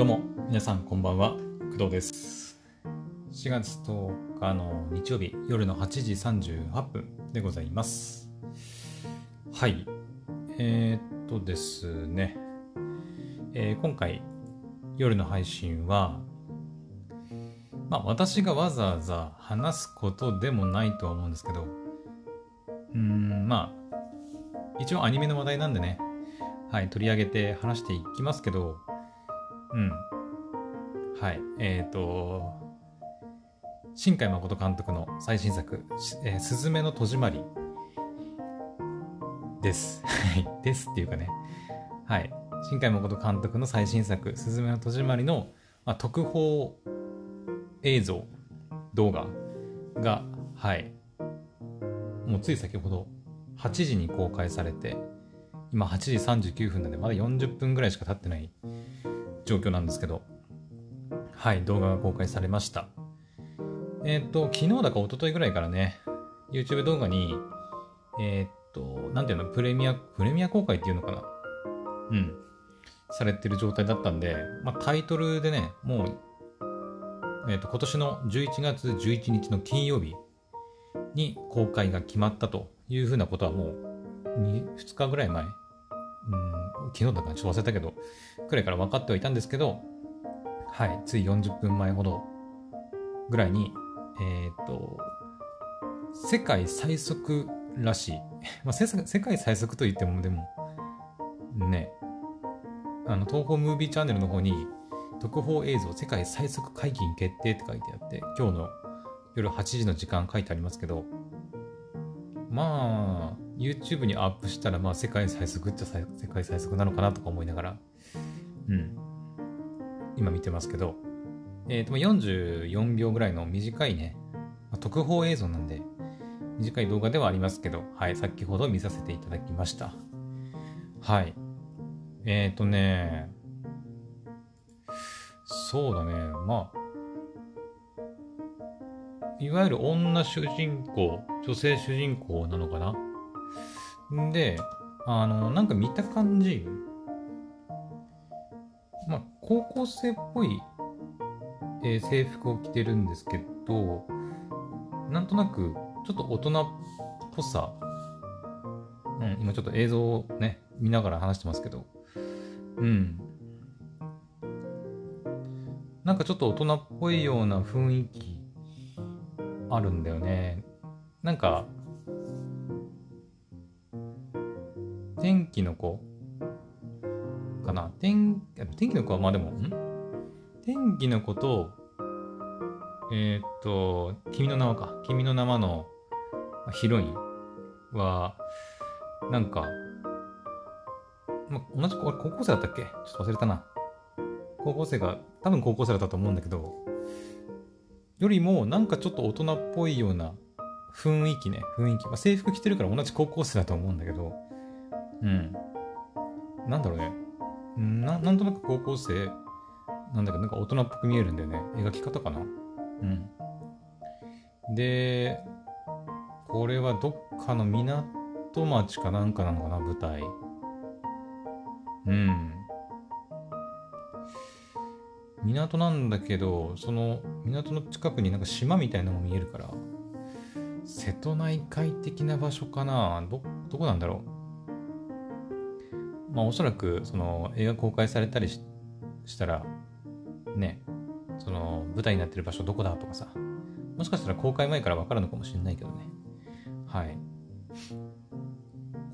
どうも、皆さんこんばんは、工藤です。4月10日の日曜日、夜の8時38分でございます。はい。えー、っとですね、えー今回、夜の配信は、まあ私がわざわざ話すことでもないとは思うんですけど、うーん、まあ、一応アニメの話題なんでね、はい、取り上げて話していきますけど、うん。はい。えっ、と、新海誠監督の最新作、えーすずめの戸締まりです。ですっていうかね。はい。新海誠監督の最新作、すずめの戸締まりの、まあ、特報映像、動画が、はい。もうつい先ほど、8時に公開されて、今8時39分なんで、まだ40分ぐらいしか経ってない状況なんですけど、はい、動画が公開されました。えーっと、昨日だか一昨日ぐらいからね、YouTube 動画に、えーっと、なんていうの、プレミア、プレミア公開っていうのかなうん。されてる状態だったんで、まあ、タイトルでね、もう、えーっと、今年の11月11日の金曜日に公開が決まったというふうなことはもう、2日ぐらい前、うん、昨日だからちょっと忘れたけど、くらいから分かってはいたんですけど、はい、つい40分前ほどぐらいに、えっ、と、世界最速らしい。まあ、世界最速と言っても、でも、ね、あの、東宝ムービーチャンネルの方に、特報映像世界最速解禁決定って書いてあって、今日の夜8時の時間書いてありますけど、まあ、YouTube にアップしたら、まあ、世界最速っちゃ世界最速なのかなとか思いながら、うん。今見てますけど、えっ、と、44秒ぐらいの短いね、特報映像なんで、短い動画ではありますけど、はい、先ほど見させていただきました。はい。えっ、とね、そうだね、まあ、いわゆる女主人公、女性主人公なのかなんで、あの、なんか見た感じ、まあ、高校生っぽい、えー制服を着てるんですけど、なんとなく、ちょっと大人っぽさ、うん、今ちょっと映像をね、見ながら話してますけど、うん。なんかちょっと大人っぽいような雰囲気あるんだよね。なんか、天気の子？かな？天天気の子はまあでも、ん？天気の子と、えーっと、君の名はか。君の名はのヒロインは、なんか、ま、同じ子、高校生だったっけ？ちょっと忘れたな。高校生が、多分高校生だったと思うんだけど、よりもなんかちょっと大人っぽいような雰囲気ね、雰囲気。まあ、制服着てるから同じ高校生だと思うんだけど、うん。なんだろうね。うんななんとなく高校生なんだけど、なんか大人っぽく見えるんだよね。描き方かな。うん。で、これはどっかの港町かなんかなのかな、舞台。うん。港なんだけど、その港の近くになんか島みたいなのも見えるから、瀬戸内海的な場所かなど、どこなんだろうまあおそらくその映画公開されたりししたら、ね、その舞台になってる場所どこだとかさ、もしかしたら公開前からわかるのかもしれないけどね。はい。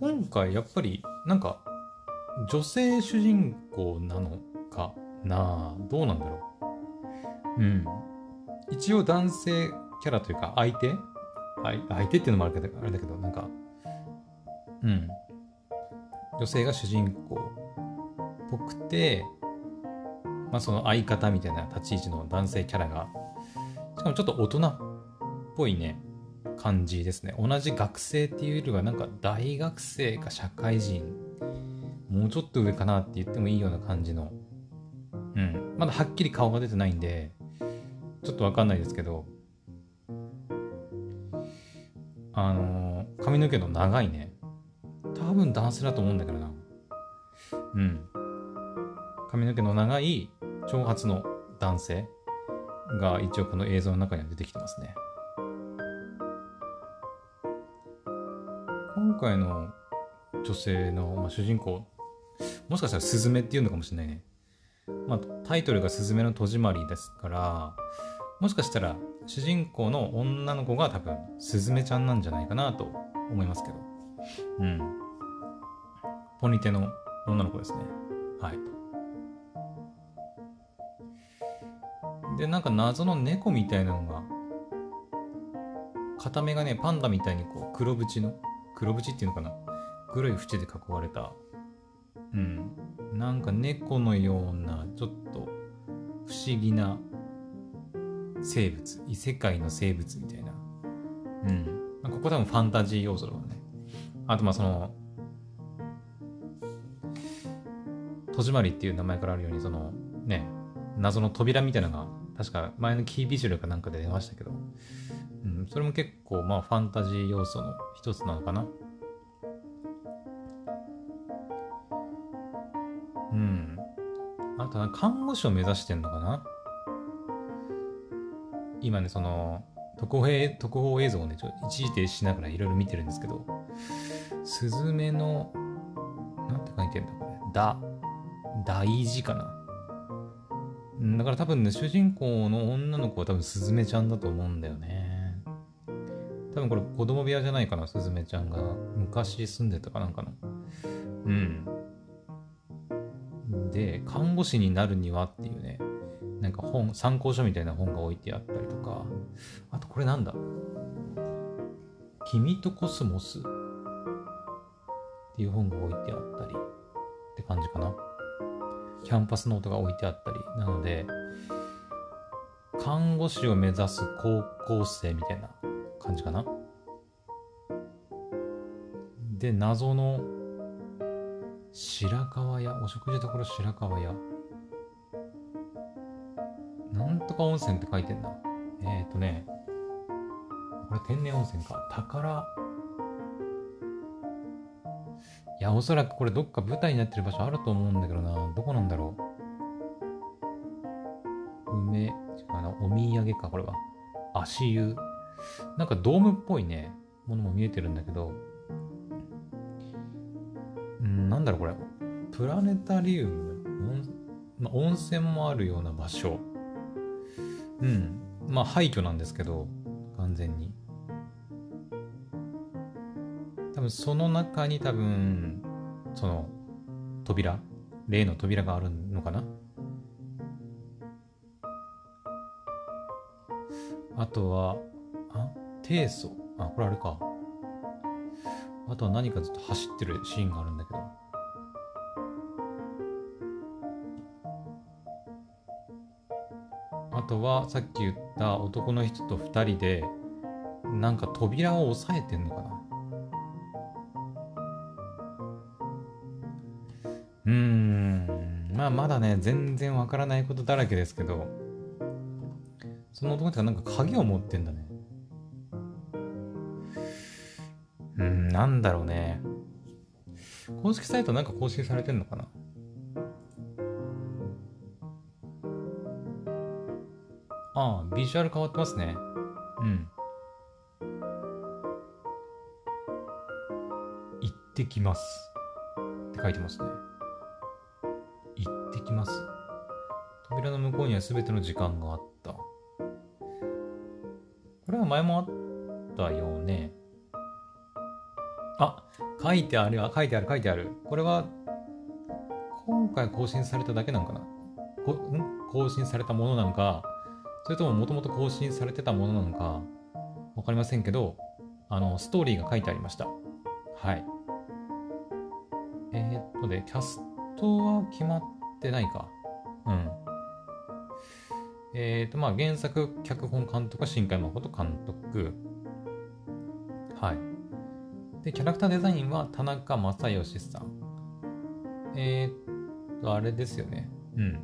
今回やっぱりなんか女性主人公なのかな？あどうなんだろう？うん。一応男性キャラというか相手？相相手っていうのもあるけど、あれだけど、なんか、うん。女性が主人公っぽくて、まあその相方みたいな立ち位置の男性キャラが、しかもちょっと大人っぽいね、感じですね。同じ学生っていうよりは、なんか大学生か社会人、もうちょっと上かなって言ってもいいような感じの、うん。まだはっきり顔が出てないんで、ちょっとわかんないですけど、あのー髪の毛の長いね。多分男性だと思うんだけどな。うん。髪の毛の長い長髪の男性が一応この映像の中には出てきてますね。今回の女性の、まあ、主人公、もしかしたらスズメっていうのかもしれないね。まあ、タイトルが「すずめの戸締まり」ですからもしかしたら主人公の女の子が多分すずめちゃんなんじゃないかなと思いますけどうんポニテの女の子ですね。はい。でなんか謎の猫みたいなのが片目がねパンダみたいにこう黒縁の黒縁っていうのかな。黒い縁で囲われた。うん。なんか猫のようなちょっと不思議な生物。異世界の生物みたいな。うん。ここ多分ファンタジー要素だね。あとまあその戸締まりっていう名前からあるようにそのね謎の扉みたいなのが確か前のキービジュアルかなんかで出ましたけど、うん、それも結構まあファンタジー要素の一つなのかな。うん。あとは看護師を目指してんのかな。今ねその特報特報映像をねちょ一時停止しながらいろいろ見てるんですけど。スズメのなんて書いてんだこれ。だ大事かなだから多分ね、主人公の女の子は多分スズメちゃんだと思うんだよね。多分これ子供部屋じゃないかな、スズメちゃんが。昔住んでたかなんかの。うん。で、看護師になるにはっていうね、なんか本、参考書みたいな本が置いてあったりとか、あとこれなんだ？君とコスモスっていう本が置いてあったりって感じかな。キャンパスノートが置いてあったり、なので、看護師を目指す高校生みたいな感じかな。で、謎の白川屋、お食事処白川屋。なんとか温泉って書いてんだ。えっ、ー、とね、これ天然温泉か。宝。いや、おそらくこれどっか舞台になってる場所あると思うんだけどな。どこなんだろう。梅、違うな、お土産か、これは。足湯。なんかドームっぽいね、ものも見えてるんだけど、うんなんだろう、これ。プラネタリウム？ま、温泉もあるような場所。うん。まあ、廃墟なんですけど、完全に。多分その中に多分その扉例の扉があるのかな？あとはあ？低層あこれあれか。あとは何かずっと走ってるシーンがあるんだけど。あとはさっき言った男の人と2人でなんか扉を押さえてんのかな？まあまだね、全然わからないことだらけですけど、その男ってなんか鍵を持ってんだね。うん、なんだろうね。公式サイトなんか更新されてんのかな？ああ、ビジュアル変わってますね。うん。行ってきます。って書いてますね。きます。扉の向こうには全ての時間があった。これは前もあったよね。あ、書いてある、書いてある、書いてある。これは、今回更新されただけなのかな更新されたものなのか、それとももともと更新されてたものなのか、わかりませんけど、あの、ストーリーが書いてありました。はい。えー、っとで、キャストは決まっってないか。うん。えっ、ー、と、まあ、原作、脚本監督は新海誠監督。はい。で、キャラクターデザインは田中正義さん。えっ、と、あれですよね。うん。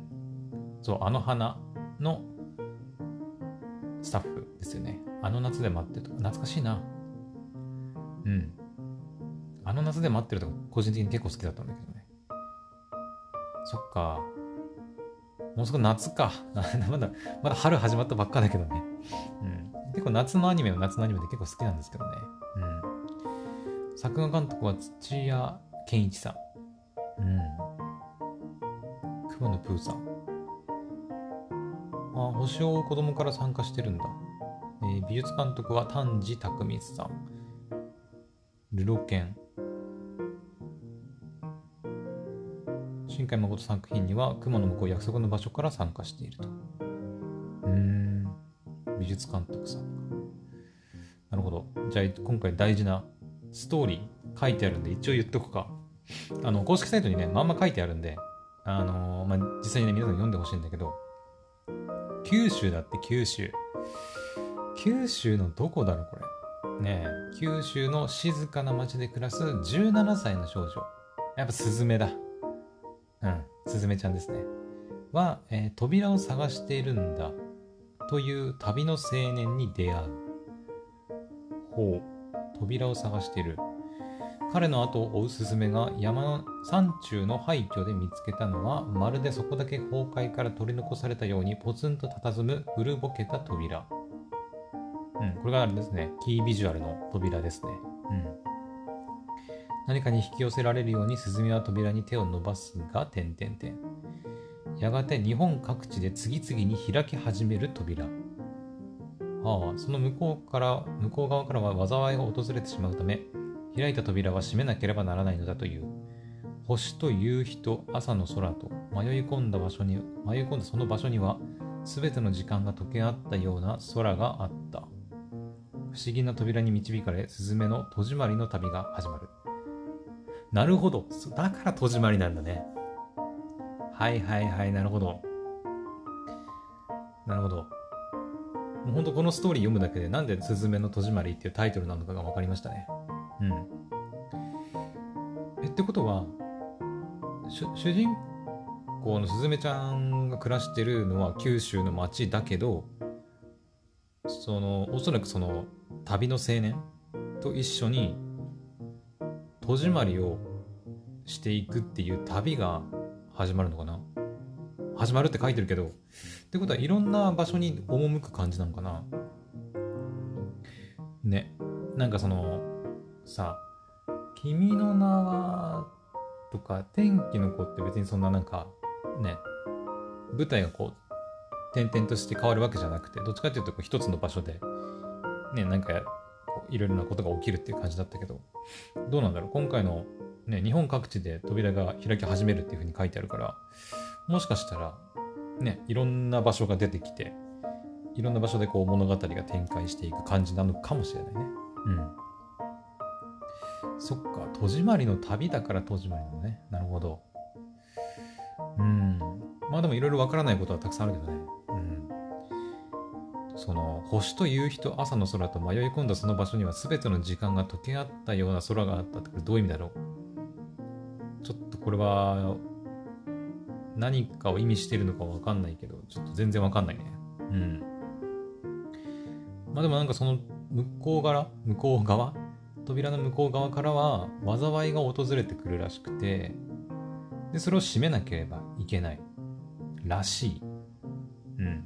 そう、あの花のスタッフですよね。あの夏で待ってるとか、懐かしいな。うん。あの夏で待ってるとか、個人的に結構好きだったんだけど。そっか。もうすぐ夏か。まだ、まだ春始まったばっかだけどね。うん。結構夏のアニメは夏のアニメで結構好きなんですけどね。うん。作画監督は土屋健一さん。うん。雲のプーさん。あ、星を追う子供から参加してるんだ。えー、美術監督は丹治匠さん。ルロケン。新海誠作品には雲の向こう約束の場所から参加していると。うん。美術監督さんなるほど。じゃあ今回大事なストーリー書いてあるんで一応言っとくか。あの、公式サイトにね、まんま書いてあるんで、あのー、まあ、実際にね、皆さん読んでほしいんだけど、九州だって九州。九州のどこだろうこれ。ねえ、九州の静かな町で暮らす17歳の少女。やっぱスズメだ。うん、スズメちゃんですね。は、えー、扉を探しているんだ。という旅の青年に出会う。ほう、扉を探している。彼の後を追うスズメが山の山中の廃墟で見つけたのはまるでそこだけ崩壊から取り残されたようにポツンと佇む古ぼけた扉。うん、これがあるんですね。キービジュアルの扉ですね。うん。何かに引き寄せられるようにスズメは扉に手を伸ばすが、点々点。やがて日本各地で次々に開き始める扉。ああ、その向こうから、向こう側からは災いが訪れてしまうため、開いた扉は閉めなければならないのだという。星と夕日と朝の空と迷い込んだ場所に、迷い込んだその場所には、すべての時間が溶け合ったような空があった。不思議な扉に導かれ、スズメの戸締まりの旅が始まる。なるほど。だから戸締まりなんだね。はいはいはい、なるほど。なるほど。もうほんとこのストーリー読むだけでなんでスズメの戸締まりっていうタイトルなのかが分かりましたね。うん。え、ってことは、主人公のすずめちゃんが暮らしてるのは九州の町だけど、その、おそらくその旅の青年と一緒に戸締まりをしていくっていう旅が始まるのかな？始まるって書いてるけど、ってことはいろんな場所に赴く感じなのかな？ね。なんかその、さ「君の名は」とか「天気の子」って別にそんななんかね。舞台がこう転々として変わるわけじゃなくてどっちかっていうとこう一つの場所でねなんかいろいろなことが起きるっていう感じだったけどどうなんだろう？今回のね日本各地で扉が開き始めるっていうふうに書いてあるからもしかしたらねいろんな場所が出てきていろんな場所でこう物語が展開していく感じなのかもしれないねうんそっか、戸締まりの旅だから戸締まりのね。なるほど。うん。まあでもいろいろわからないことはたくさんあるけどね。その、星と夕日と朝の空と迷い込んだその場所には全ての時間が溶け合ったような空があったってこれどういう意味だろう？ちょっとこれは、何かを意味してるのかわかんないけど、ちょっと全然わかんないね。うん。まあでもなんかその向こう側、向こう側？扉の向こう側からは災いが訪れてくるらしくてでそれを閉めなければいけないらしいうん、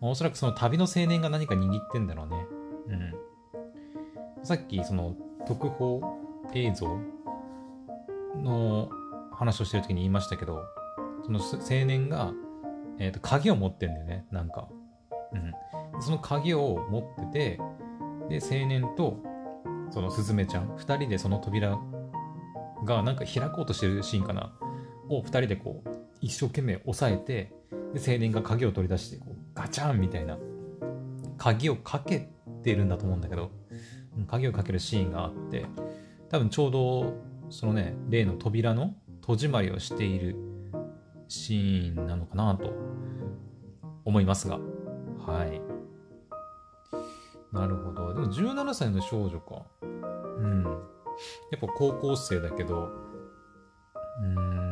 まあ、おそらくその旅の青年が何か握ってんだろうね。うん。さっきその特報映像の話をしてる時に言いましたけどその青年が、えー、と鍵を持ってんだよねなんか。うん。その鍵を持っててで青年とそのスズメちゃん、2人でその扉がなんか開こうとしてるシーンかな、を2人でこう、一生懸命押さえて、で青年が鍵を取り出して、こうガチャンみたいな、鍵をかけてるんだと思うんだけど、鍵をかけるシーンがあって、多分ちょうど、そのね、例の扉の戸締まりをしているシーンなのかなと思いますが、はい。なるほど。でも17歳の少女か。うん。やっぱ高校生だけど、うん。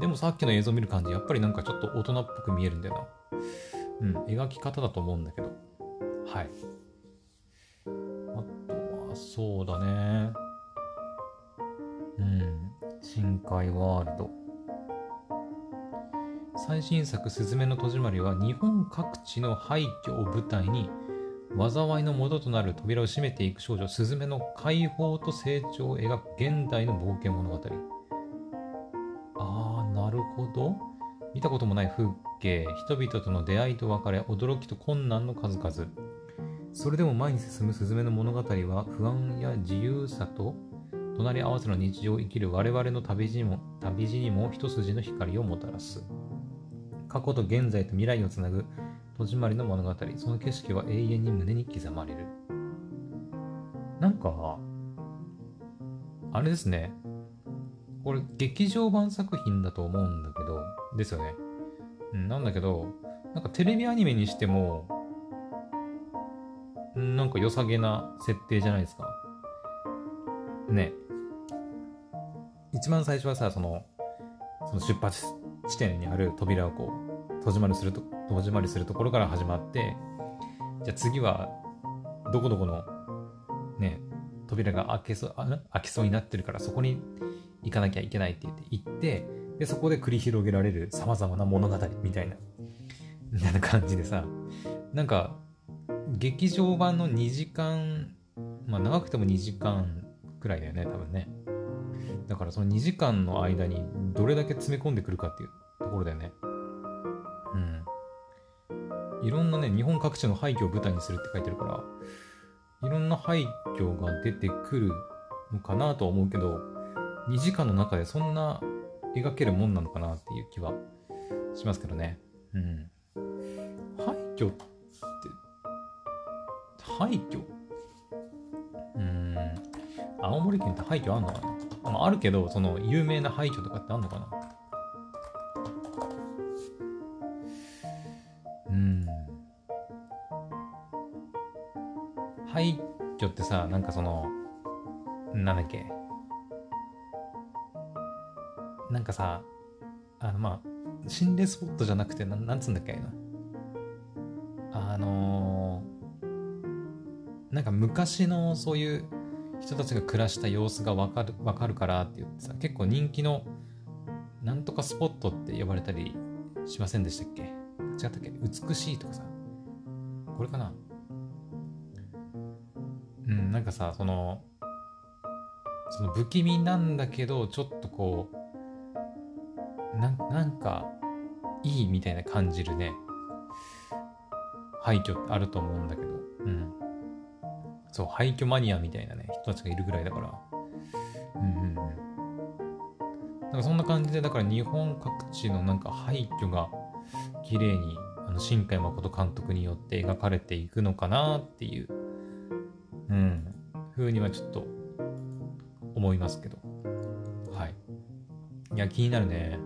でもさっきの映像見る感じ、やっぱりなんかちょっと大人っぽく見えるんだよな。うん、描き方だと思うんだけど。はい。あとは、そうだね。うん。深海ワールド。最新作「すずめの戸締まり」は日本各地の廃墟を舞台に災いの元となる扉を閉めていく少女すずめの解放と成長を描く現代の冒険物語るほど。見たこともない風景。人々との出会いと別れ驚きと困難の数々。それでも前に進むスズメの物語は不安や自由さと隣り合わせの日常を生きる我々の旅路にも旅路にも一筋の光をもたらす。過去と現在と未来をつなぐ戸締まりの物語。その景色は永遠に胸に刻まれる。なんかあれですね。これ劇場版作品だと思うんだけどですよね、うん、なんだけどなんかテレビアニメにしてもなんか良さげな設定じゃないですか。ね。一番最初はさそのその出発地点にある扉をこう戸締まりすると戸締まりするところから始まってじゃあ次はどこどこのね扉が開けそう開きそうになってるからそこに行かなきゃいけないって言って行ってでそこで繰り広げられるさまざまな物語みたいなみたいな感じでさなんか劇場版の2時間まあ長くても2時間くらいだよね多分ねだからその2時間の間にどれだけ詰め込んでくるかっていうところだよね。うん。いろんなね、日本各地の廃墟を舞台にするって書いてるから、いろんな廃墟が出てくるのかなとは思うけど、2時間の中でそんな描けるもんなのかなっていう気はしますけどね。うん。廃墟って、廃墟？うん。青森県って廃墟あんのかな？あ、あるけど、その有名な廃墟とかってあんのかな？うん。廃墟ってさ、なんかその、なんだっけ？なんかさ、あの、まあ、心霊スポットじゃなくて、ななんつうんだっけ。あのー、なんか昔のそういう人たちが暮らした様子がわかるわかるからって言ってさ結構人気のなんとかスポットって呼ばれたりしませんでしたっけ？違ったっけ？美しいとかさ。これかな？うんなんかさそのその不気味なんだけどちょっとこうななんかいいみたいな感じるね廃墟ってあると思うんだけどうんそう、廃墟マニアみたいなね、人たちがいるぐらいだから。うんうんうん。なんかそんな感じで、だから日本各地のなんか廃墟が綺麗に、あの、新海誠監督によって描かれていくのかなっていう、うん、風にはちょっと思いますけど。はい。いや、気になるね。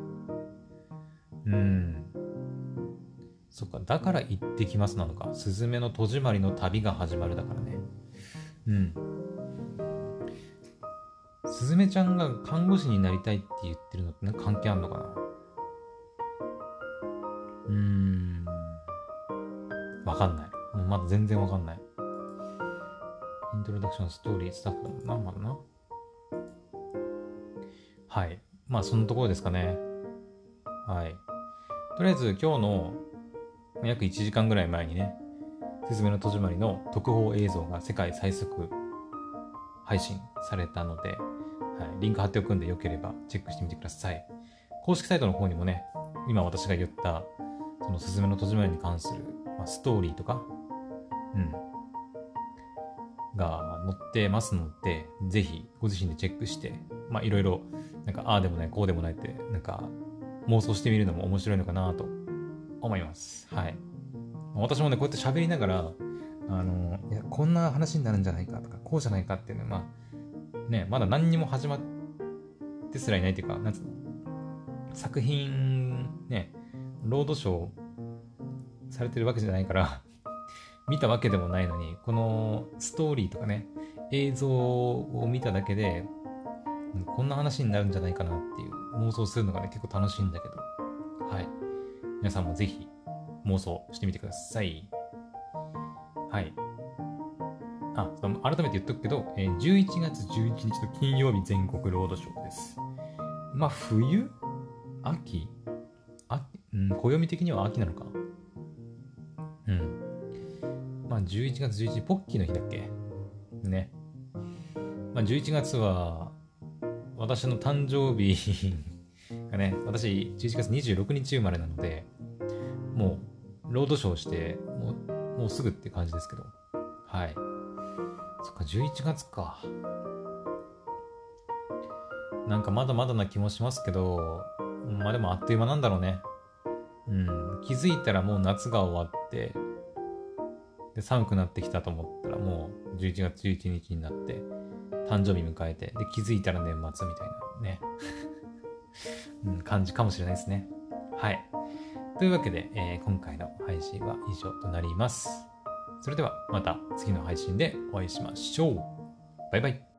うん。そっか、だから行ってきますなのか。すずめの戸締まりの旅が始まるだからね。うん。すずめちゃんが看護師になりたいって言ってるのってなんか関係あんのかな？うーん。わかんない。もうまだ全然わかんない。イントロダクション、ストーリー、スタッフだもんな、まだな。はい。まあ、そのところですかね。はい。とりあえず、今日の約1時間ぐらい前にね、すずめの戸締まりの特報映像が世界最速配信されたので、はい、リンク貼っておくんでよければチェックしてみてください。公式サイトの方にもね、今私が言った、そのすずめの戸締まりに関する、まあ、ストーリーとか、うん、が載ってますので、ぜひご自身でチェックして、まあいろいろ、なんかああでもない、こうでもないって、なんか妄想してみるのも面白いのかなと思います。はい。私もね、こうやって喋りながら、あの、いや、こんな話になるんじゃないかとか、こうじゃないかっていうのは、まあ、ね、まだ何にも始まってすらいないっていうか、なんつうの、作品、ね、ロードショーされてるわけじゃないから 見たわけでもないのに、このストーリーとかね、映像を見ただけで、こんな話になるんじゃないかなっていう妄想するのがね、結構楽しいんだけど、はい。皆さんもぜひ妄想してみてください。はい。あ、改めて言っとくけど、え11月11日の金曜日全国ロードショーです。まあ、冬？秋？秋？ううん、暦的には秋なのか。うん。まあ、11月11日、ポッキーの日だっけ？ね。まあ、11月は、私の誕生日 がね、私、11月26日生まれなので、もう、ロードショーして、もう、もうすぐって感じですけど。はい。そっか、11月か。なんかまだまだな気もしますけど、まあでもあっという間なんだろうね。うん、気づいたらもう夏が終わって、で、寒くなってきたと思ったらもう11月11日になって、誕生日迎えて、で、気づいたら年末みたいなね、うん、感じかもしれないですね。はい。というわけで、えー、今回の配信は以上となります。それではまた次の配信でお会いしましょう。バイバイ。